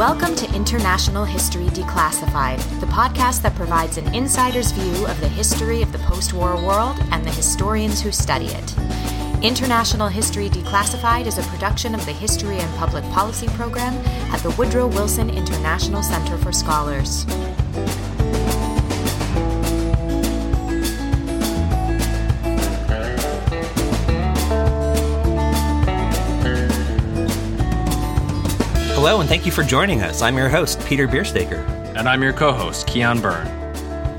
Welcome to International History Declassified, the podcast that provides an insider's view of the history of the post war world and the historians who study it. International History Declassified is a production of the History and Public Policy program at the Woodrow Wilson International Center for Scholars. Hello, and thank you for joining us. I'm your host, Pieter Biersteker. And I'm your co host, Kian Byrne.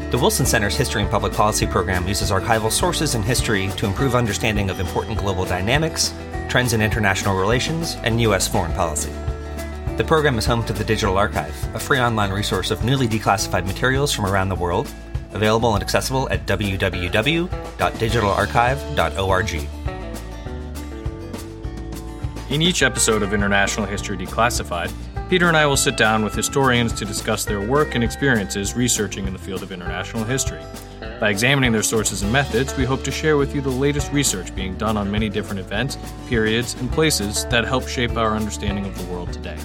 The Wilson Center's History and Public Policy program uses archival sources and history to improve understanding of important global dynamics, trends in international relations, and U.S. foreign policy. The program is home to the Digital Archive, a free online resource of newly declassified materials from around the world, available and accessible at www.digitalarchive.org. In each episode of International History Declassified, Pieter and I will sit down with historians to discuss their work and experiences researching in the field of international history. By examining their sources and methods, we hope to share with you the latest research being done on many different events, periods, and places that help shape our understanding of the world today.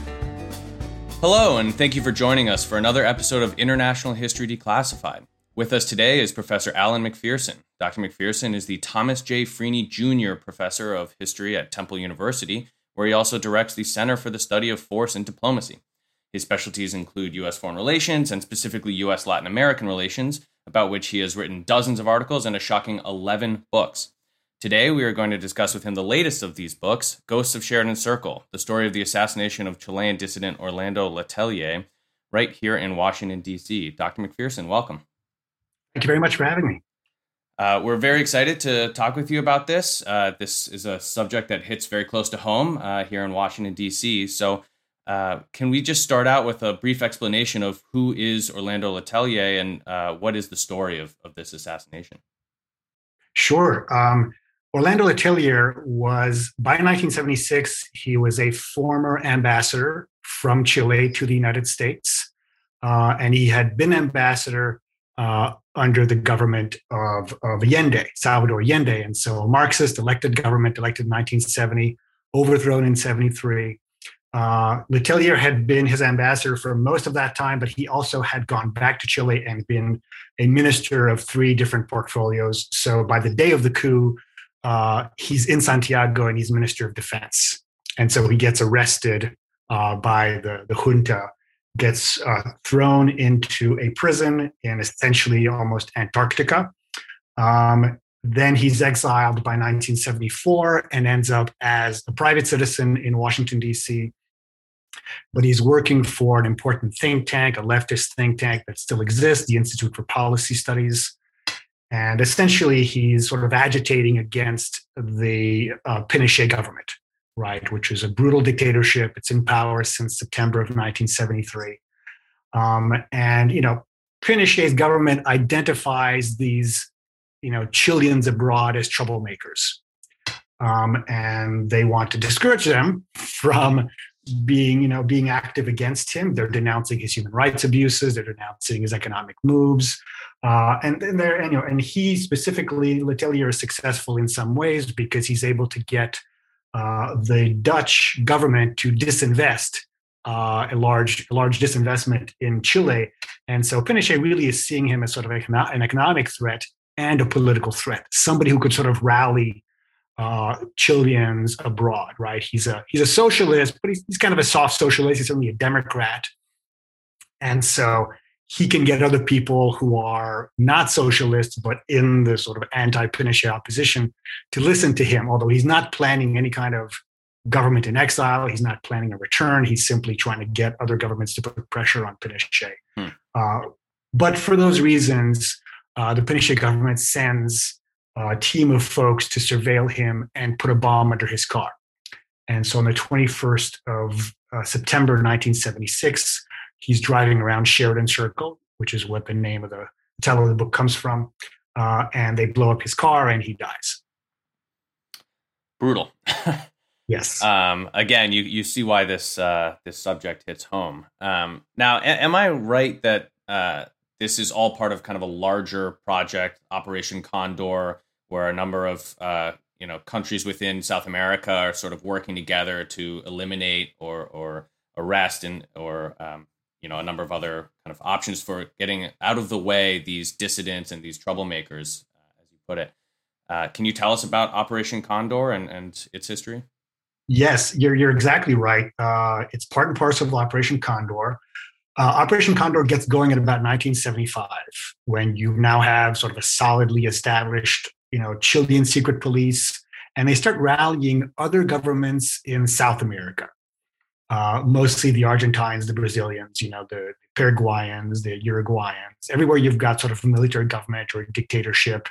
Hello, and thank you for joining us for another episode of International History Declassified. With us today is Professor Alan McPherson. Dr. McPherson is the Thomas J. Freaney Jr. Professor of History at Temple University where he also directs the Center for the Study of Force and Diplomacy. His specialties include U.S. foreign relations and specifically U.S. Latin American relations, about which he has written dozens of articles and a shocking 11 books. Today, we are going to discuss with him the latest of these books Ghosts of Sheridan Circle, the story of the assassination of Chilean dissident Orlando Letelier, right here in Washington, D.C. Dr. McPherson, welcome. Thank you very much for having me. Uh, we're very excited to talk with you about this. Uh, this is a subject that hits very close to home uh, here in Washington, D.C. So, uh, can we just start out with a brief explanation of who is Orlando Letelier and uh, what is the story of, of this assassination? Sure. Um, Orlando Letelier was, by 1976, he was a former ambassador from Chile to the United States. Uh, and he had been ambassador uh, under the government of, of Allende, Salvador Allende. And so a Marxist elected government, elected in 1970, overthrown in 73. Uh, Letelier had been his ambassador for most of that time, but he also had gone back to Chile and been a minister of three different portfolios. So by the day of the coup, uh, he's in Santiago and he's minister of defense. And so he gets arrested uh, by the, the junta gets uh, thrown into a prison in essentially almost Antarctica. Um, then he's exiled by 1974 and ends up as a private citizen in Washington, D.C. But he's working for an important think tank, a leftist think tank that still exists, the Institute for Policy Studies. And essentially, he's sort of agitating against the uh, Pinochet government right, which is a brutal dictatorship. It's in power since September of 1973. Um, and, you know, Pinochet's government identifies these, you know, Chileans abroad as troublemakers. Um, and they want to discourage them from being, you know, being active against him. They're denouncing his human rights abuses. They're denouncing his economic moves. Uh, and, and, there, and, you know, and he specifically, Letelier is successful in some ways because he's able to get the Dutch government to disinvest uh, a large a large disinvestment in Chile, and so Pinochet really is seeing him as sort of an economic threat and a political threat, somebody who could sort of rally uh, Chileans abroad. Right? He's a he's a socialist, but he's, he's kind of a soft socialist. He's certainly a Democrat, and so he can get other people who are not socialists but in the sort of anti-Pinochet opposition to listen to him. Although he's not planning any kind of government in exile, he's not planning a return. He's simply trying to get other governments to put pressure on Pinochet. Hmm. Uh, but for those reasons, uh, the Pinochet government sends a team of folks to surveil him and put a bomb under his car. And so on the 21st of uh, September 1976, he's driving around Sheridan Circle, which is what the name of the title of the book comes from. Uh, and they blow up his car and he dies. Brutal. yes. Um, again, you, you see why this uh, this subject hits home. Um, now, a- am I right that uh, this is all part of kind of a larger project, Operation Condor, where a number of uh, you know countries within South America are sort of working together to eliminate or or arrest and or um, you know a number of other kind of options for getting out of the way these dissidents and these troublemakers, uh, as you put it. Uh, can you tell us about Operation Condor and, and its history? Yes, you're you're exactly right. Uh, it's part and parcel of Operation Condor. Uh, Operation Condor gets going at about 1975, when you now have sort of a solidly established, you know, Chilean secret police, and they start rallying other governments in South America, uh, mostly the Argentines, the Brazilians, you know, the Paraguayans, the Uruguayans. Everywhere you've got sort of a military government or dictatorship,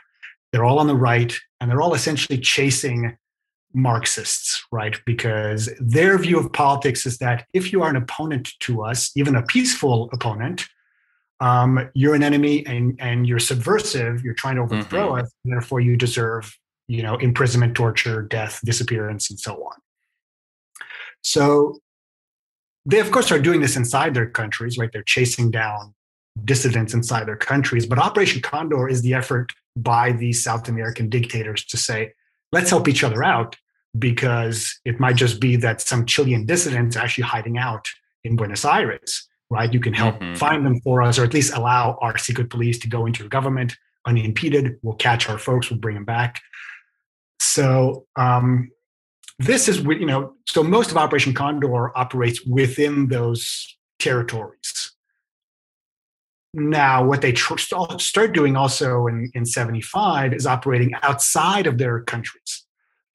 they're all on the right, and they're all essentially chasing Marxists, right? Because their view of politics is that if you are an opponent to us, even a peaceful opponent, um, you're an enemy and, and you're subversive, you're trying to overthrow mm-hmm. us, and therefore you deserve, you know, imprisonment, torture, death, disappearance, and so on. So they, of course, are doing this inside their countries, right? They're chasing down dissidents inside their countries. But Operation Condor is the effort by these South American dictators to say, let's help each other out because it might just be that some Chilean dissidents are actually hiding out in Buenos Aires, right? You can help mm-hmm. find them for us, or at least allow our secret police to go into your government unimpeded. We'll catch our folks, we'll bring them back. So um, this is, you know, so most of Operation Condor operates within those territories. Now, what they tr- start doing also in, in 75 is operating outside of their countries.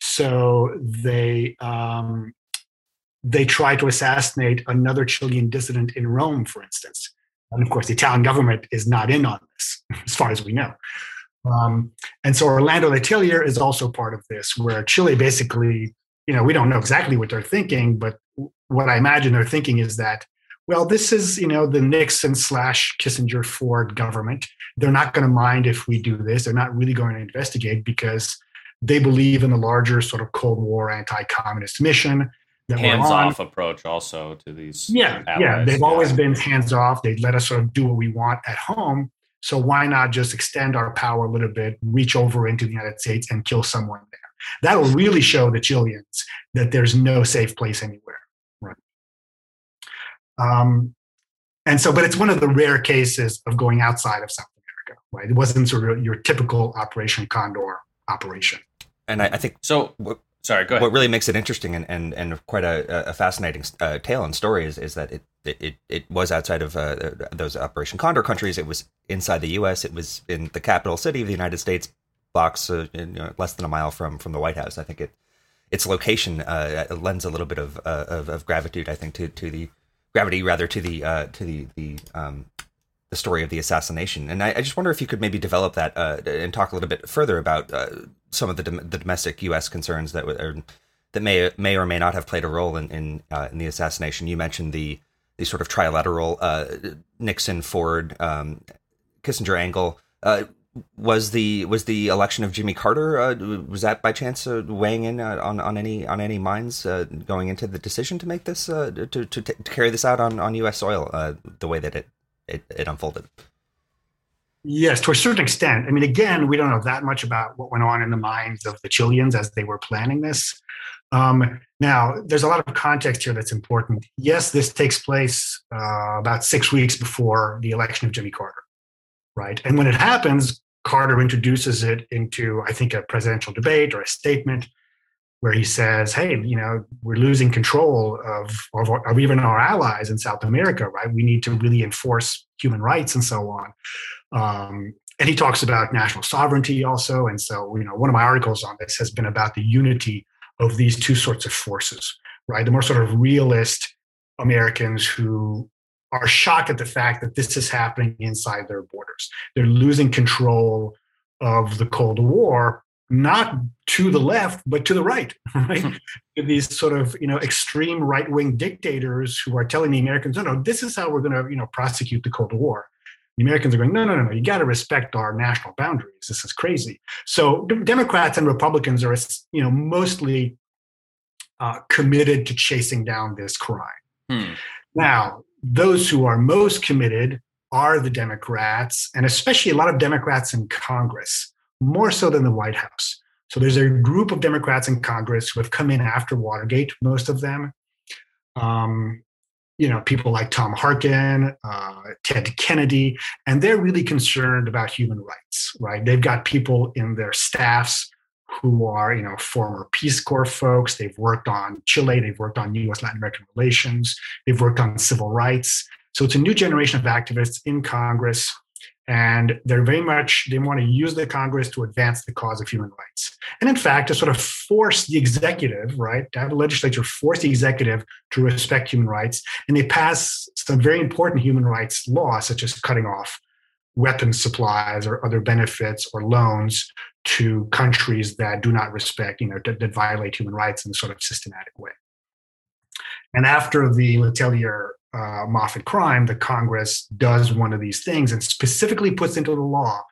So they um, they try to assassinate another Chilean dissident in Rome, for instance. And of course, the Italian government is not in on this, as far as we know. Um, and so Orlando Letelier is also part of this, where Chile basically, you know, we don't know exactly what they're thinking, but what I imagine they're thinking is that, well, this is, you know, the Nixon slash Kissinger Ford government. They're not going to mind if we do this. They're not really going to investigate because they believe in the larger sort of Cold War anti-communist mission. Hands-off approach also to these. Yeah, allies. yeah, they've yeah. always been hands-off. They let us sort of do what we want at home. So why not just extend our power a little bit, reach over into the United States and kill someone there? That will really show the Chileans that there's no safe place anywhere. Right. Um, and so, but it's one of the rare cases of going outside of South America, right? It wasn't sort of your typical Operation Condor operation and I, I think so. What, sorry, go ahead. What really makes it interesting and, and, and quite a, a fascinating uh, tale and story is, is that it, it, it was outside of uh, those Operation Condor countries. It was inside the U.S. It was in the capital city of the United States, blocks uh, you know, less than a mile from from the White House. I think it its location uh, lends a little bit of, uh, of, of gravitude. I think to to the gravity rather to the uh, to the the um, the story of the assassination. And I, I, just wonder if you could maybe develop that uh, and talk a little bit further about uh, some of the, dom- the domestic U.S. concerns that that may may or may not have played a role in in, uh, in the assassination. You mentioned the the sort of trilateral uh, Nixon, Ford, um, Kissinger angle. Uh, was the was the election of Jimmy Carter uh, was that by chance weighing in on on any on any minds going into the decision to make this to, to, to carry this out on on U.S. soil the way that it it, it unfolded. Yes, to a certain extent. I mean, again, we don't know that much about what went on in the minds of the Chileans as they were planning this. Um, now, there's a lot of context here that's important. Yes, this takes place uh, about six weeks before the election of Jimmy Carter, right? And when it happens, Carter introduces it into, I think, a presidential debate or a statement where he says, "Hey, you know, we're losing control of, of, of even our allies in South America, right? We need to really enforce human rights and so on." Um, and he talks about national sovereignty also. And so, you know, one of my articles on this has been about the unity of these two sorts of forces, right? The more sort of realist Americans who are shocked at the fact that this is happening inside their borders. They're losing control of the Cold War not to the left but to the right right? These sort of you know extreme right-wing dictators who are telling the americans no no this is how we're going to you know prosecute the cold war. The americans are going no no no no you got to respect our national boundaries. This is crazy. So democrats and republicans are you know mostly uh, committed to chasing down this crime. Hmm. now those who are most committed are the democrats and especially a lot of democrats in congress more so than the White House. So there's a group of Democrats in Congress who have come in after Watergate, most of them. Um, you know, people like Tom Harkin, uh, Ted Kennedy, and they're really concerned about human rights, right? They've got people in their staffs who are, you know, former Peace Corps folks. They've worked on Chile, they've worked on U.S. Latin American relations, they've worked on civil rights. So it's a new generation of activists in Congress and they're very much they want to use the congress to advance the cause of human rights and in fact to sort of force the executive right to have a legislature force the executive to respect human rights and they pass some very important human rights laws such as cutting off weapons supplies or other benefits or loans to countries that do not respect you know that, that violate human rights in a sort of systematic way and after the letelier uh, Moffitt crime, the Congress does one of these things and specifically puts into the law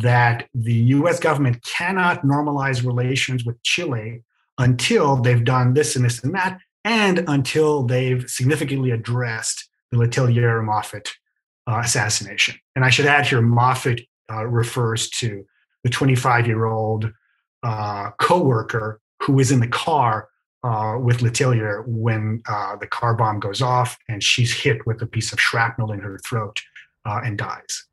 that the US government cannot normalize relations with Chile until they've done this and this and that, and until they've significantly addressed the Letelier Moffitt uh, assassination. And I should add here, Moffitt uh, refers to the 25 year old uh, co worker who was in the car uh, with Letelier when uh, the car bomb goes off and she's hit with a piece of shrapnel in her throat uh, and dies.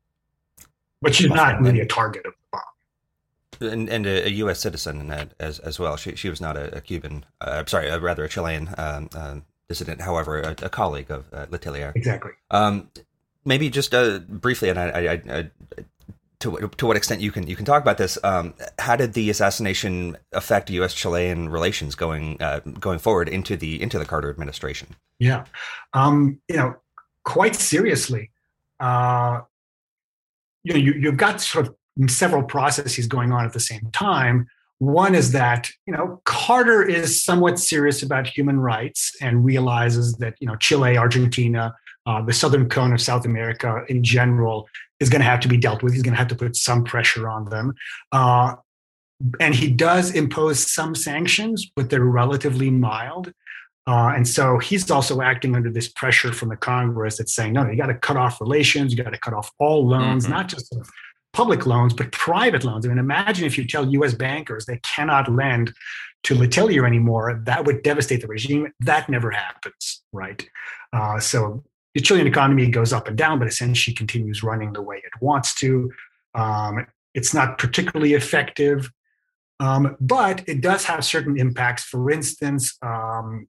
But she's not really a target of the bomb. And, and a, a, U.S. citizen as as well. She she was not a, a Cuban. Uh, I'm sorry, rather a Chilean um, uh, dissident. However, a, a colleague of uh, Letelier. Exactly. Um, maybe just briefly, and I, I, I to to what extent you can you can talk about this. Um, how did the assassination affect U.S. Chilean relations going uh, going forward into the into the Carter administration? Yeah, um, you know, quite seriously. Uh, you know, you, you've got sort of several processes going on at the same time. One is that you know Carter is somewhat serious about human rights and realizes that you know Chile, Argentina, uh, the southern cone of South America in general is going to have to be dealt with. He's going to have to put some pressure on them. Uh, and he does impose some sanctions, but they're relatively mild. Uh, and so he's also acting under this pressure from the Congress that's saying, no, you got to cut off relations, you got to cut off all loans, mm-hmm. not just public loans, but private loans. I mean, imagine if you tell US bankers they cannot lend to Letelier anymore, that would devastate the regime. That never happens, right? Uh, so the Chilean economy goes up and down, but essentially continues running the way it wants to. Um, it's not particularly effective, um, but it does have certain impacts. For instance, um,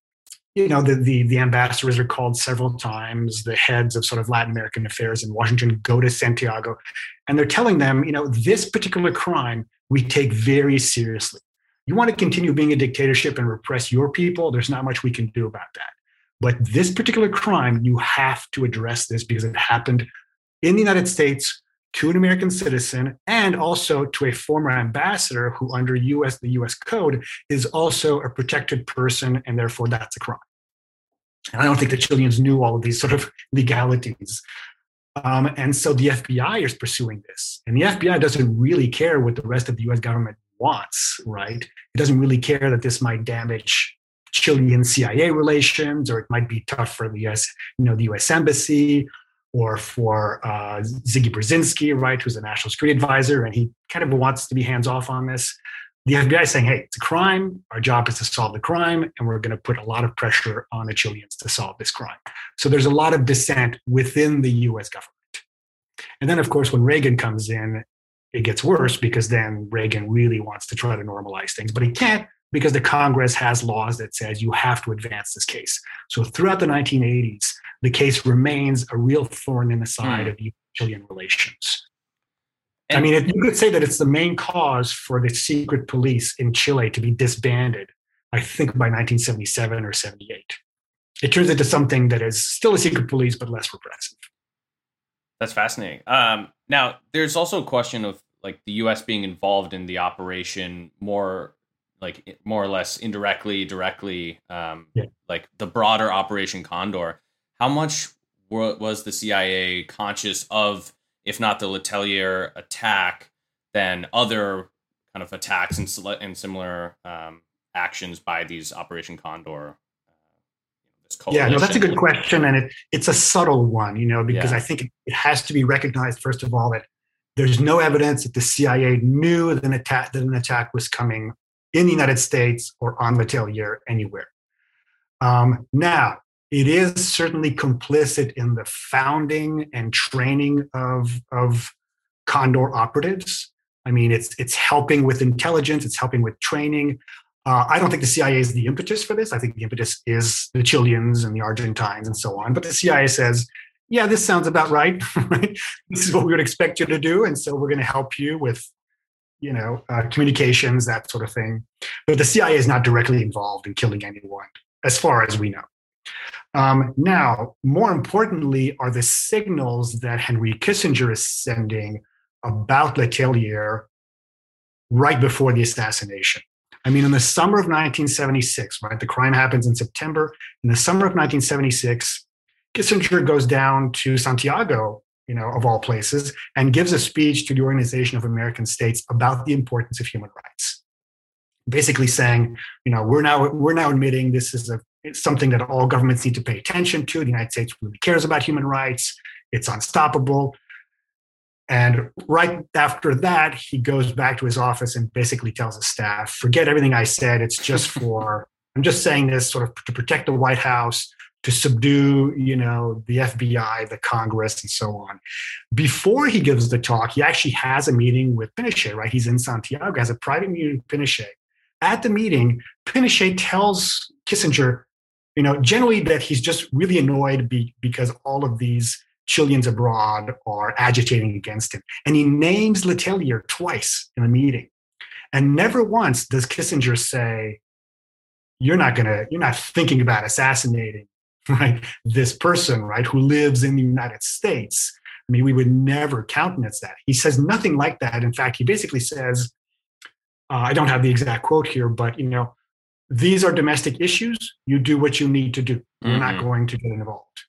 you know, the, the, the ambassadors are called several times. The heads of sort of Latin American affairs in Washington go to Santiago, and they're telling them, you know, this particular crime we take very seriously. You want to continue being a dictatorship and repress your people? There's not much we can do about that. But this particular crime, you have to address this because it happened in the United States to an American citizen and also to a former ambassador who, under US, the US code, is also a protected person, and therefore that's a crime. And I don't think the Chileans knew all of these sort of legalities. Um, and so the FBI is pursuing this. And the FBI doesn't really care what the rest of the US government wants, right? It doesn't really care that this might damage Chilean CIA relations, or it might be tough for the US, you know, the US embassy, or for uh, Ziggy Brzezinski, right, who's a national security advisor, and he kind of wants to be hands off on this. The FBI is saying, hey, it's a crime. Our job is to solve the crime, and we're going to put a lot of pressure on the Chileans to solve this crime. So there's a lot of dissent within the US government. And then, of course, when Reagan comes in, it gets worse because then Reagan really wants to try to normalize things, but he can't because the Congress has laws that says you have to advance this case. So throughout the 1980s, the case remains a real thorn in the side mm. of Chilean relations. And I mean, you could say that it's the main cause for the secret police in Chile to be disbanded, I think by 1977 or 78. It turns into something that is still a secret police, but less repressive. That's fascinating. Um, now, there's also a question of like the U.S. being involved in the operation more like more or less indirectly, directly, um, yeah. like the broader Operation Condor. How much was the CIA conscious of, if not the Letelier attack, then other kind of attacks and, and similar um, actions by these Operation Condor? Uh, yeah, no, that's a good question, and it, it's a subtle one, you know, because yeah. I think it, it has to be recognized first of all that there's no evidence that the CIA knew that an attack that an attack was coming in the United States or on Letelier anywhere. Um, now, it is certainly complicit in the founding and training of, of Condor operatives. I mean, it's it's helping with intelligence, it's helping with training. Uh, I don't think the CIA is the impetus for this. I think the impetus is the Chileans and the Argentines and so on. But the CIA says, yeah, this sounds about right? This is what we would expect you to do, and so we're going to help you with, you know, uh, communications, that sort of thing. But the CIA is not directly involved in killing anyone, as far as we know. Um, now, more importantly, are the signals that Henry Kissinger is sending about Letelier right before the assassination. I mean, in the summer of 1976, right? The crime happens in September. In the summer of 1976, Kissinger goes down to Santiago, you know, of all places, and gives a speech to the Organization of American States about the importance of human rights. Basically saying, you know, we're now we're now admitting this is a it's something that all governments need to pay attention to. The United States really cares about human rights. It's unstoppable. And right after that, he goes back to his office and basically tells his staff, forget everything I said. It's just for, I'm just saying this sort of to protect the White House, to subdue, you know, the FBI, the Congress, and so on. Before he gives the talk, he actually has a meeting with Pinochet, right? He's in Santiago, has a private meeting with Pinochet. At the meeting, Pinochet tells Kissinger, you know, generally that he's just really annoyed be, because all of these Chileans abroad are agitating against him. And he names Letelier twice in a meeting. And never once does Kissinger say, you're not to, you're not thinking about assassinating, right, this person, right, who lives in the United States. I mean, we would never countenance that. He says nothing like that. In fact, he basically says, uh, I don't have the exact quote here, but, you know, these are domestic issues. You do what you need to do. We're mm-hmm. not going to get involved.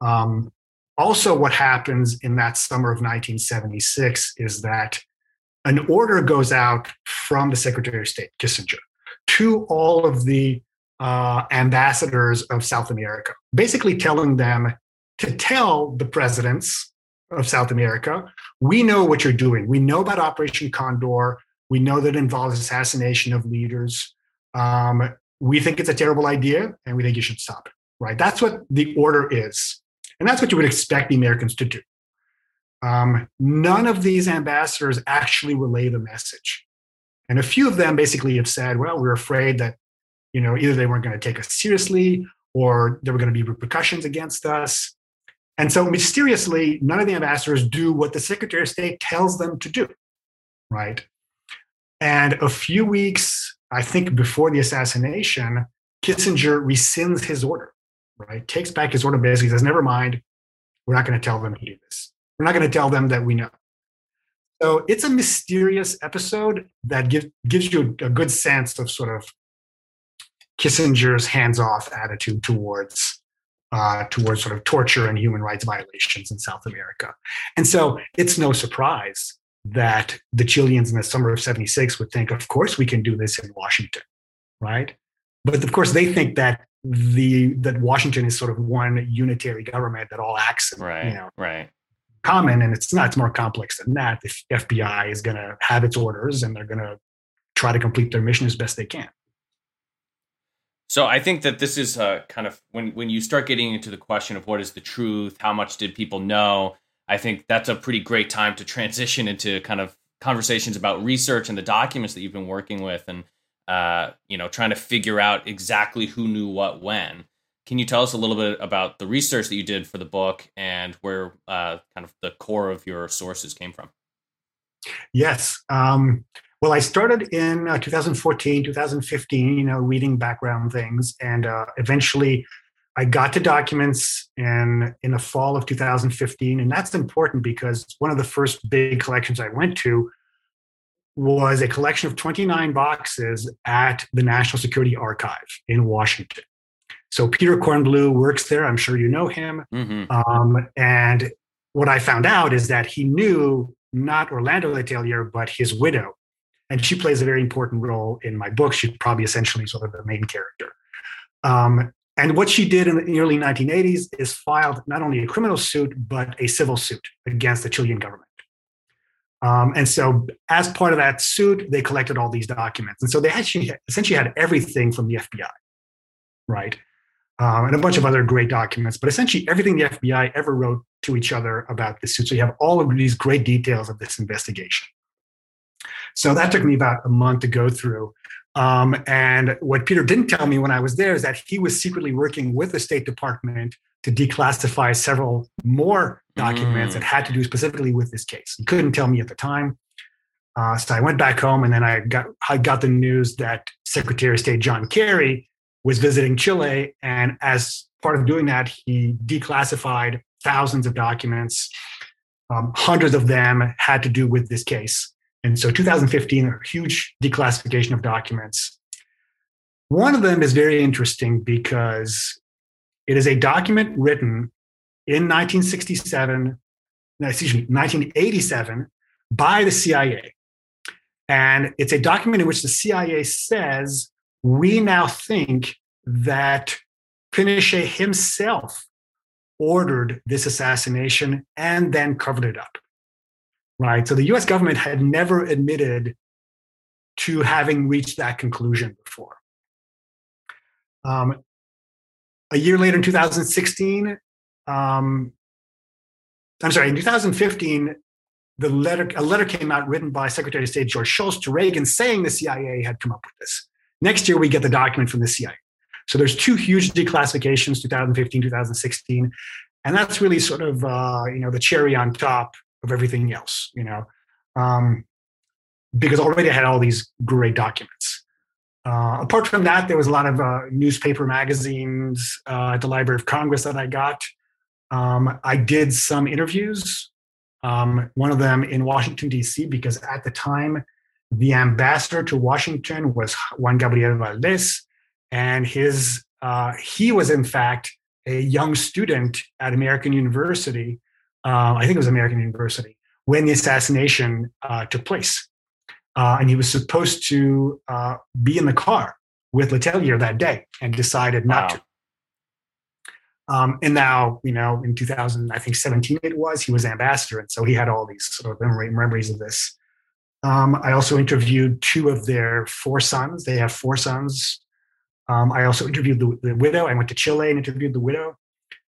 Um, also, what happens in that summer of 1976 is that an order goes out from the Secretary of State, Kissinger, to all of the uh, ambassadors of South America, basically telling them to tell the presidents of South America, we know what you're doing. We know about Operation Condor. We know that it involves assassination of leaders. Um, we think it's a terrible idea and we think you should stop it, right? That's what the order is. And that's what you would expect the Americans to do. Um, none of these ambassadors actually relay the message. And a few of them basically have said, well, we're afraid that, you know, either they weren't going to take us seriously or there were going to be repercussions against us. And so mysteriously, none of the ambassadors do what the Secretary of State tells them to do, right? And a few weeks, I think, before the assassination, Kissinger rescinds his order, right? Takes back his order, basically says, never mind, we're not going to tell them to do this. We're not going to tell them that we know. So it's a mysterious episode that give, gives you a good sense of sort of Kissinger's hands-off attitude towards uh, towards sort of torture and human rights violations in South America. And so it's no surprise that the Chileans in the summer of 76 would think, of course, we can do this in Washington, right? But of course, they think that the that Washington is sort of one unitary government that all acts in, right, you know, right. common, and it's not. It's more complex than that. The FBI is going to have its orders, and they're going to try to complete their mission as best they can. So I think that this is uh, kind of when when you start getting into the question of what is the truth, how much did people know? I think that's a pretty great time to transition into kind of conversations about research and the documents that you've been working with and uh, you know trying to figure out exactly who knew what when can you tell us a little bit about the research that you did for the book and where uh, kind of the core of your sources came from yes um, well i started in uh, 2014 2015 you know reading background things and uh, eventually I got to documents in in the fall of 2015, and that's important because one of the first big collections I went to was a collection of 29 boxes at the National Security Archive in Washington. So Peter Kornbluh works there. I'm sure you know him. Mm-hmm. Um, and what I found out is that he knew not Orlando Letelier, but his widow. And she plays a very important role in my book. She's probably essentially sort of the main character. Um, and what she did in the early 1980s is filed not only a criminal suit, but a civil suit against the Chilean government. Um, and so, as part of that suit, they collected all these documents. And so, they actually essentially had everything from the FBI, right? um, and a bunch of other great documents. But essentially, everything the FBI ever wrote to each other about this suit. So you have all of these great details of this investigation. So that took me about a month to go through. Um, and what Peter didn't tell me when I was there is that he was secretly working with the State Department to declassify several more documents mm. that had to do specifically with this case. He couldn't tell me at the time. Uh, so I went back home, and then I got I got the news that Secretary of State John Kerry was visiting Chile, and as part of doing that, he declassified thousands of documents. Um, hundreds of them had to do with this case, and so 2015, a huge declassification of documents. One of them is very interesting because it is a document written in 1967, excuse me, 1987 by the CIA. And it's a document in which the CIA says, we now think that Pinochet himself ordered this assassination and then covered it up. Right. So the US government had never admitted to having reached that conclusion before. Um, a year later in 2016, um, I'm sorry, in 2015, the letter, a letter came out written by Secretary of State George Shultz to Reagan saying the CIA had come up with this. Next year, we get the document from the CIA. So there's two huge declassifications, 2015, 2016. And that's really sort of, uh, you know, the cherry on top of everything else, you know, um, because already I had all these great documents. Uh, apart from that, there was a lot of uh, newspaper magazines uh, at the Library of Congress that I got. Um, I did some interviews, um, one of them in Washington, D.C., because at the time, the ambassador to Washington was Juan Gabriel Valdés, and his uh, he was in fact a young student at American University. Uh, I think it was American University when the assassination uh, took place uh, and he was supposed to uh, be in the car with Letelier that day and decided not wow. to. Um, and now, you know, in 2000, I think 17 it was, he was ambassador. And so he had all these sort of memory, memories of this. Um, I also interviewed two of their four sons. They have four sons. Um, I also interviewed the, the, widow. I went to Chile and interviewed the widow.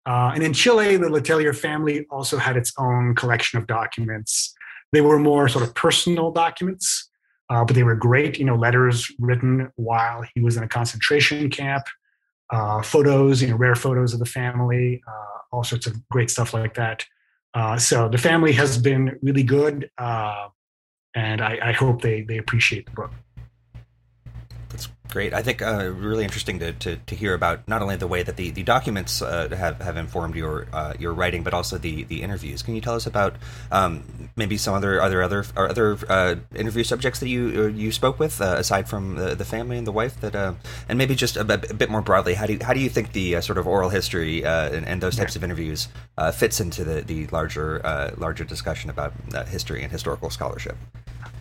Uh, and in Chile, the Letelier family also had its own collection of documents they were more sort of personal documents, uh, but they were great. You know, letters written while he was in a concentration camp, uh, photos, you know, rare photos of the family, uh, all sorts of great stuff like that. Uh, so the family has been really good, uh, and I, I hope they they appreciate the book. Great. I think uh, really interesting to, to, to, hear about not only the way that the, the documents uh, have, have informed your uh, your writing, but also the, the interviews. Can you tell us about um, maybe some other other other or other uh, interview subjects that you uh, you spoke with uh, aside from the, the family and the wife that and maybe just a, a, bit more broadly, how do you, how do you think the sort of oral history and, and, those types of interviews fits into the the larger larger discussion about history and historical scholarship?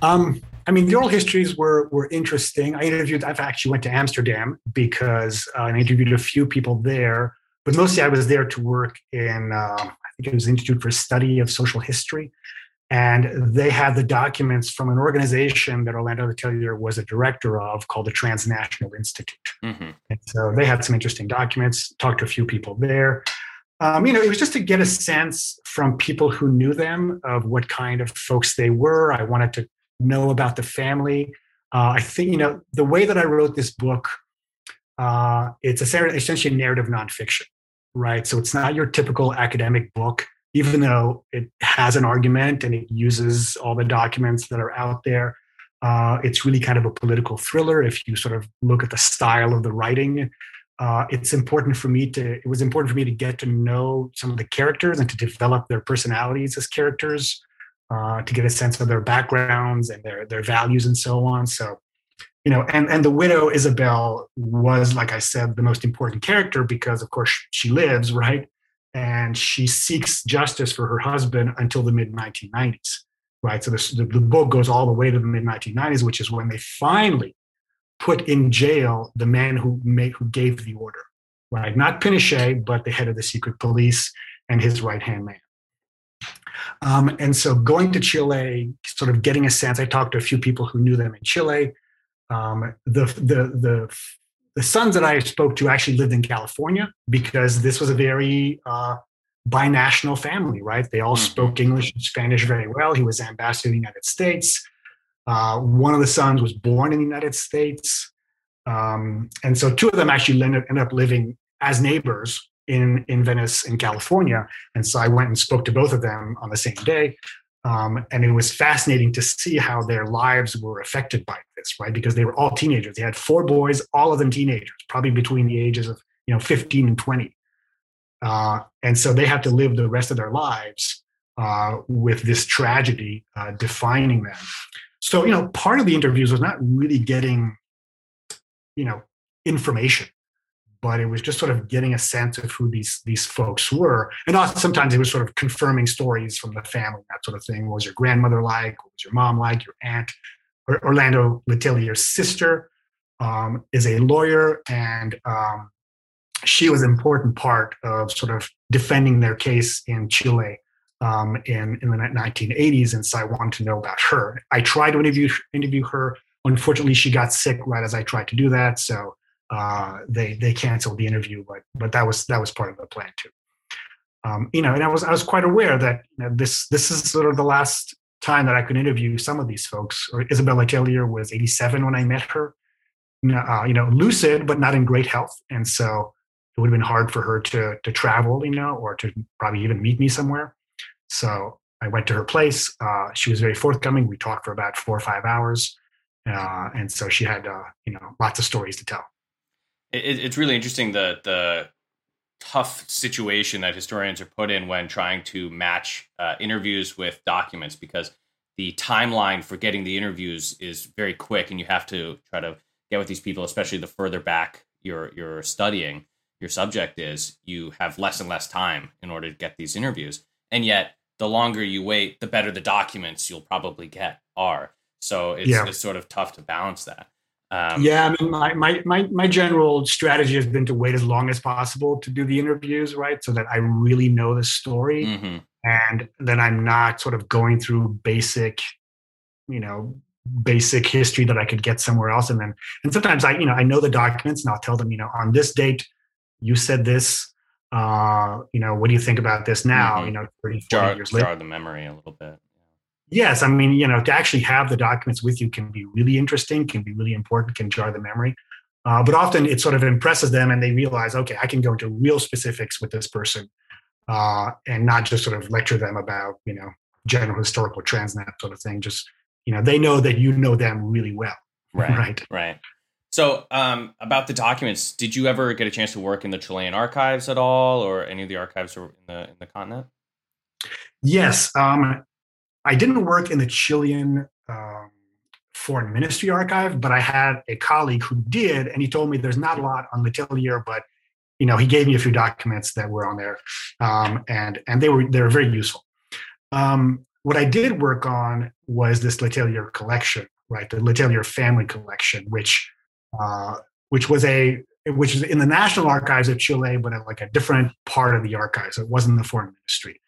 Um, I mean, the oral histories were were interesting. I interviewed. I've actually went to Amsterdam because uh, I interviewed a few people there, but mostly I was there to work in. Uh, I think it was the Institute for Study of Social History, and they had the documents from an organization that Orlando Letelier was a director of called the Transnational Institute. Mm-hmm. And so they had some interesting documents. Talked to a few people there. Um, you know, it was just to get a sense from people who knew them of what kind of folks they were. I wanted to know about the family. Uh, I think you know the way that I wrote this book. Uh, it's essentially narrative nonfiction, right? So it's not your typical academic book, even though it has an argument and it uses all the documents that are out there. Uh, it's really kind of a political thriller if you sort of look at the style of the writing. Uh, it's important for me to it was important for me to get to know some of the characters and to develop their personalities as characters uh, to get a sense of their backgrounds and their their values and so on. So, you know, and and the widow Isabel was, like I said, the most important character because, of course, she lives right, and she seeks justice for her husband until the mid 1990s, right. So this, the, the book goes all the way to the mid 1990s, which is when they finally put in jail the man who made who gave the order, right? Not Pinochet, but the head of the secret police and his right hand man. Um, and so going to Chile, sort of getting a sense, I talked to a few people who knew them in Chile. Um, the, the, the the sons that I spoke to actually lived in California because this was a very uh, binational family, right? They all mm-hmm. spoke English and Spanish very well. He was ambassador to the United States. Uh, one of the sons was born in the United States. Um, and so two of them actually ended up living as neighbors in, in Venice, in California. And so I went and spoke to both of them on the same day. Um, and it was fascinating to see how their lives were affected by this, right? Because they were all teenagers. They had four boys, all of them teenagers, probably between the ages of you know 15 and 20. Uh, and so they had to live the rest of their lives uh, with this tragedy uh, defining them. So you know, part of the interviews was not really getting, you know, information but it was just sort of getting a sense of who these these folks were. And also sometimes it was sort of confirming stories from the family, that sort of thing. What was your grandmother like? What was your mom like? Your aunt? Orlando Letelier's sister um, is a lawyer, and um, she was an important part of sort of defending their case in Chile um, in in the 1980s. And so I wanted to know about her. I tried to interview interview her. Unfortunately, she got sick right as I tried to do that. So uh, they they canceled the interview, but but that was that was part of the plan too. Um, you know, and I was I was quite aware that you know, this this is sort of the last time that I could interview some of these folks. Or Isabel Letelier was 87 when I met her. Uh, you know, lucid but not in great health, and so it would have been hard for her to to travel, you know, or to probably even meet me somewhere. So I went to her place. Uh, she was very forthcoming. We talked for about four or five hours, uh, and so she had uh, you know lots of stories to tell it, it's really interesting the the tough situation that historians are put in when trying to match uh, interviews with documents because the timeline for getting the interviews is very quick and you have to try to get with these people especially the further back you're you're studying your subject is you have less and less time in order to get these interviews. And yet the longer you wait the better the documents you'll probably get are. So it's, yeah. it's sort of tough to balance that um, yeah, I mean, my, my, my, my general strategy has been to wait as long as possible to do the interviews, right? So that I really know the story mm-hmm. and then I'm not sort of going through basic, you know, basic history that I could get somewhere else. And then, and sometimes I, you know, I know the documents and I'll tell them, you know, on this date, you said this, uh, you know, what do you think about this now? Mm-hmm. You know, 30, jar, years later. Jar the memory a little bit. Yes, I mean, you know, to actually have the documents with you can be really interesting, can be really important, can jar the memory. Uh, but often it sort of impresses them and they realize, okay, I can go into real specifics with this person uh, and not just sort of lecture them about, you know, general historical trends and that sort of thing. Just, you know, they know that you know them really well. Right. Right. Right. So, um, about the documents, did you ever get a chance to work in the Chilean archives at all, or any of the archives in the in the continent? Yes, um, I didn't work in the Chilean um, foreign ministry archive, but I had a colleague who did, and he told me there's not a lot on Letelier, but you know, he gave me a few documents that were on there, um, and and they were they were very useful. Um, what I did work on was this Letelier collection, right? The Letelier family collection, which uh, which was a which is in the National Archives of Chile, but like a different part of the archives. It wasn't the foreign ministry.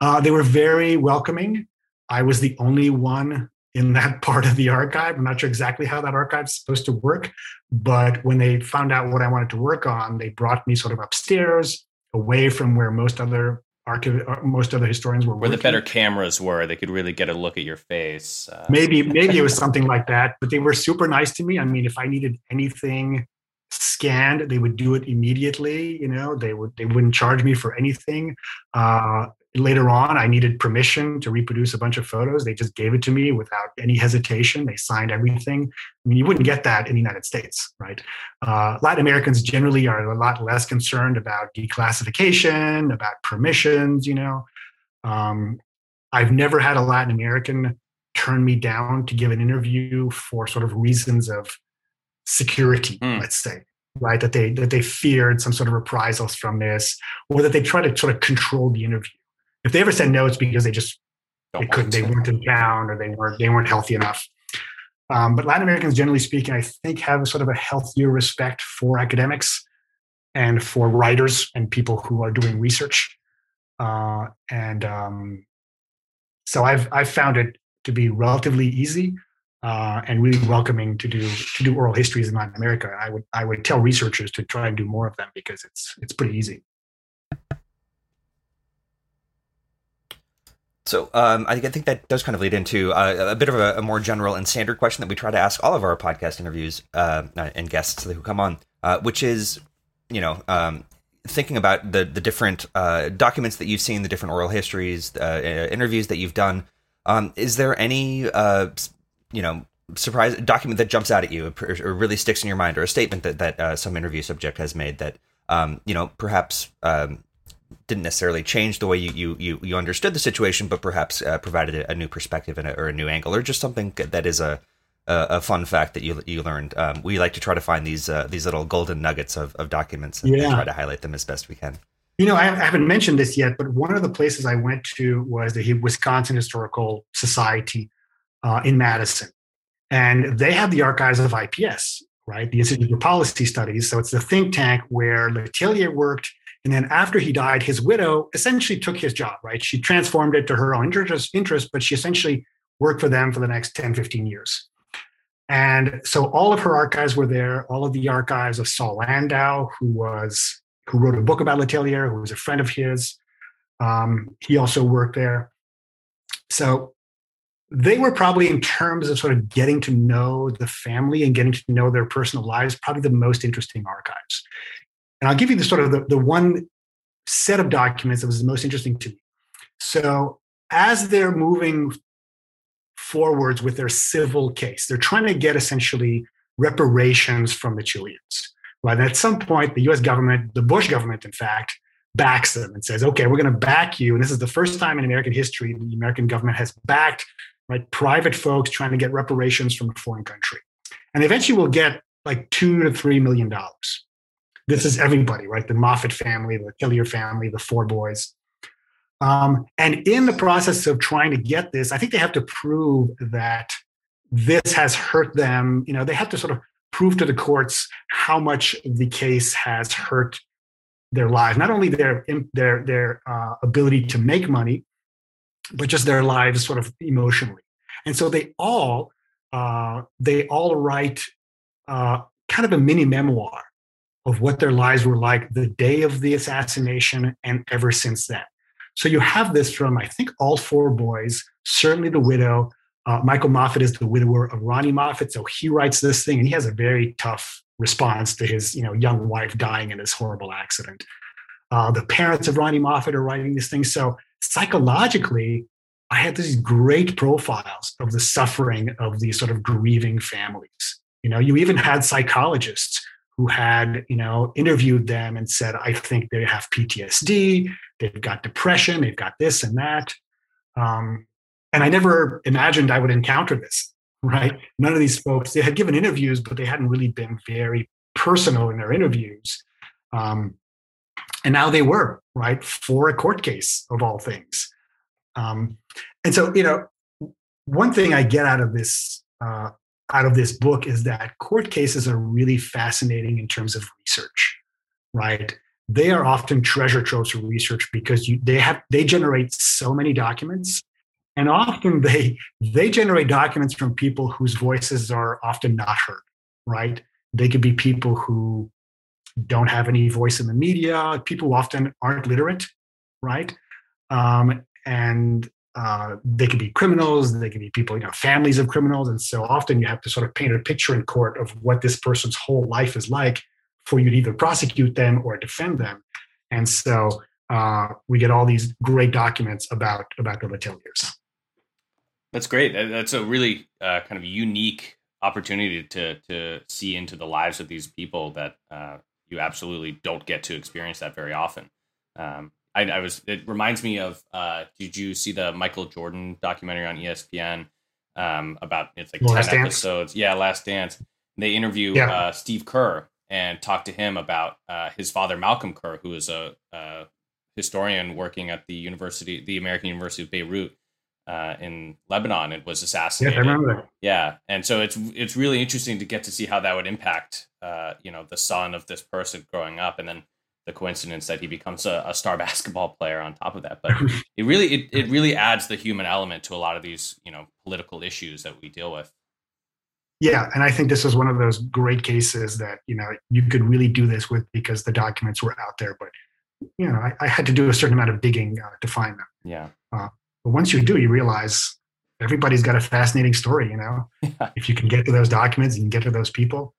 Uh, they were very welcoming. I was the only one in that part of the archive. I'm not sure exactly how that archive is supposed to work, but when they found out what I wanted to work on, they brought me sort of upstairs, away from where most other archiv- uh, most other historians were. Where working. the better cameras were, they could really get a look at your face. Uh, maybe maybe it was something like that, but they were super nice to me. I mean, if I needed anything scanned they would do it immediately you know they would they wouldn't charge me for anything uh, later on i needed permission to reproduce a bunch of photos. They just gave it to me without any hesitation. They signed everything. I mean you wouldn't get that in the united states right? Uh, latin americans generally are a lot less concerned about declassification about permissions you know? Um, i've never had a latin american turn me down to give an interview for sort of reasons of security mm. let's say right? That they that they feared some sort of reprisals from this or that they try to sort of control the interview if they ever said no, it's because they just Don't they couldn't, they weren't in town or they weren't they weren't healthy enough. Um, but Latin Americans, generally speaking, I think have sort of a healthier respect for academics and for writers and people who are doing research. Uh, and um, so I've I've found it to be relatively easy. uh, and really welcoming to do to do oral histories in Latin America. I would I would tell researchers to try and do more of them because it's it's pretty easy. So um, I think that does kind of lead into uh, a bit of a, a, more general and standard question that we try to ask all of our podcast interviews uh, and guests who come on, uh, which is, you know, um, thinking about the the different uh, documents that you've seen, the different oral histories, uh, interviews that you've done. Um, is there any, uh, you know, surprise document that jumps out at you or, or, really sticks in your mind, or a statement that that some interview subject has made that, um, you know, perhaps um, didn't necessarily change the way you you you, you understood the situation, but perhaps uh, provided a, a, new perspective and a, or a new angle, or just something that is a a, a fun fact that you you learned. Um, we like to try to find these uh, these little golden nuggets of, of documents and, yeah. and try to highlight them as best we can. You know, I haven't mentioned this yet, but one of the places I went to was the Wisconsin Historical Society uh, in Madison, and they have the archives of IPS, right? The Institute for Policy Studies. So it's the think tank where Letelier worked and then after he died, his widow essentially took his job, right? She transformed it to her own interest, interest, but she essentially worked for them for the next 10, 15 years. And so all of her archives were there, all of the archives of Saul Landau, who was who wrote a book about Letelier, who was a friend of his. Um, he also worked there. So they were probably in terms of sort of getting to know the family and getting to know their personal lives, probably the most interesting archives. And I'll give you the sort of the, the one set of documents that was the most interesting to me. So as they're moving forwards with their civil case, they're trying to get essentially reparations from the Chileans. Right. And at some point, the US government, the Bush government, in fact, backs them and says, okay, we're going to back you. And this is the first time in American history the American government has backed right, private folks trying to get reparations from a foreign country. And eventually we'll get like two to three million dollars this is everybody, right? The Moffitt family, the Killier family, the four boys. Um, and in the process of trying to get this, I think they have to prove that this has hurt them. You know, they have to sort of prove to the courts how much the case has hurt their lives, not only their their their uh, ability to make money, but just their lives sort of emotionally. And so they all uh, they all write uh, kind of a mini memoir of what their lives were like the day of the assassination and ever since then. So you have this from, I think, all four boys, certainly the widow. Uh, Michael Moffitt is the widower of Ronnie Moffitt. So he writes this thing and he has a very tough response to his you know, young wife dying in this horrible accident. Uh, the parents of Ronnie Moffitt are writing these things. So psychologically, I had these great profiles of the suffering of these sort of grieving families. You know, you even had psychologists who had you know interviewed them and said i think they have ptsd they've got depression. They've got this and that. Um, and i never imagined i would encounter this right? None of these folks they had given interviews but they hadn't really been very personal in their interviews. Um, and now they were right for a court case of all things. Um, and so you know one thing i get out of this uh, out of this book is that court cases are really fascinating in terms of research, right? They are often treasure troves for research because you, they have they generate so many documents, and often they they generate documents from people whose voices are often not heard, right? They could be people who don't have any voice in the media, people often aren't literate, right? Um, and uh, they could be criminals, they could be people, you know, families of criminals. And so often you have to sort of paint a picture in court of what this person's whole life is like for you to either prosecute them or defend them. And so uh, we get all these great documents about about the Leteliers. That's great. That's a really uh, kind of unique opportunity to to see into the lives of these people that uh, you absolutely don't get to experience that very often. Um, I, I was. It reminds me of. Uh, did you see the Michael Jordan documentary on ESPN um, about it's like Last ten Dance? episodes? Yeah, Last Dance. They interview Yeah. uh, Steve Kerr and talk to him about uh, his father Malcolm Kerr, who is a, a historian working at the university, the American University of Beirut uh, in Lebanon, and was Yes, assassinated. I remember that. Yeah, and so it's it's really interesting to get to see how that would impact, uh, you know, the son of this person growing up, and then the coincidence that he becomes a, a star basketball player on top of that. But it really it, it really adds the human element to a lot of these you know political issues that we deal with. yeah, and I think this was one of those great cases that you know you could really do this with because the documents were out there. But you know, I, I had to do a certain amount of digging uh, to find them. Yeah. Uh, but once you do, you realize everybody's got a fascinating story. You know, Yeah. if you can get to those documents, you can get to those people.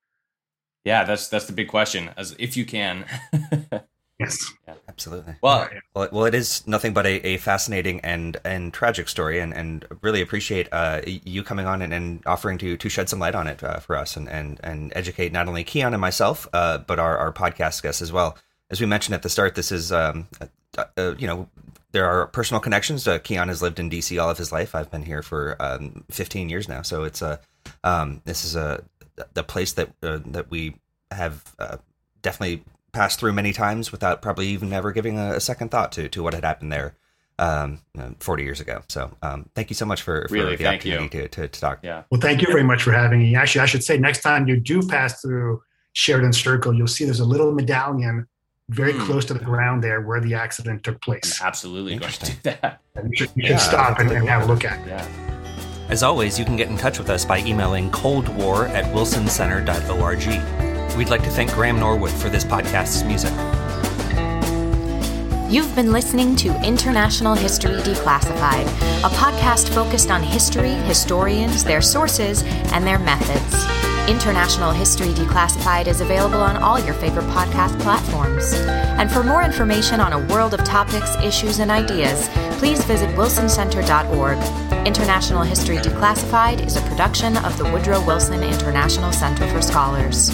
Yeah, that's that's the big question. As if you can. Yes. Absolutely. well, Yeah. Well, well, it is nothing but a, a fascinating and and tragic story, and, and really appreciate uh, you coming on and, and offering to to shed some light on it uh, for us and, and and educate not only Kian and myself, uh, but our, our podcast guests as well. As we mentioned at the start, this is um, uh, uh, you know there are personal connections. Uh, Kian has lived in DC all of his life. I've been here for um, 15 years now, so it's a um, this is a the place that uh, that we have uh, definitely passed through many times without probably even ever giving a, a second thought to to what had happened there um, uh, 40 years ago. So um, thank you so much for, for Really, the opportunity to, to, to talk. yeah. Well, thank you very much for having me. Actually, I should say next time you do pass through Sheridan Circle, you'll see there's a little medallion very Hmm. close to the ground there where the accident took I'm place. absolutely going to do that. And you should, you Yeah, should stop and, and have a look at it. Yeah. As always, you can get in touch with us by emailing coldwar at wilsoncenter.org. We'd like to thank Graham Norwood for this podcast's music. You've been listening to International History Declassified, a podcast focused on history, historians, their sources, and their methods. International History Declassified is available on all your favorite podcast platforms. And for more information on a world of topics, issues, and ideas, please visit wilsoncenter.org. International History Declassified is a production of the Woodrow Wilson International Center for Scholars.